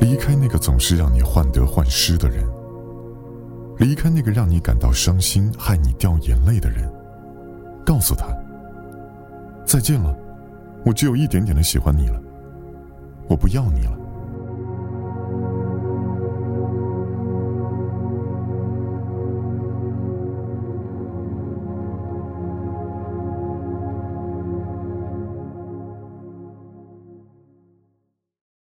离开那个总是让你患得患失的人离开那个让你感到伤心害你掉眼泪的人告诉他再见了我只有一点点的喜欢你了我不要你了。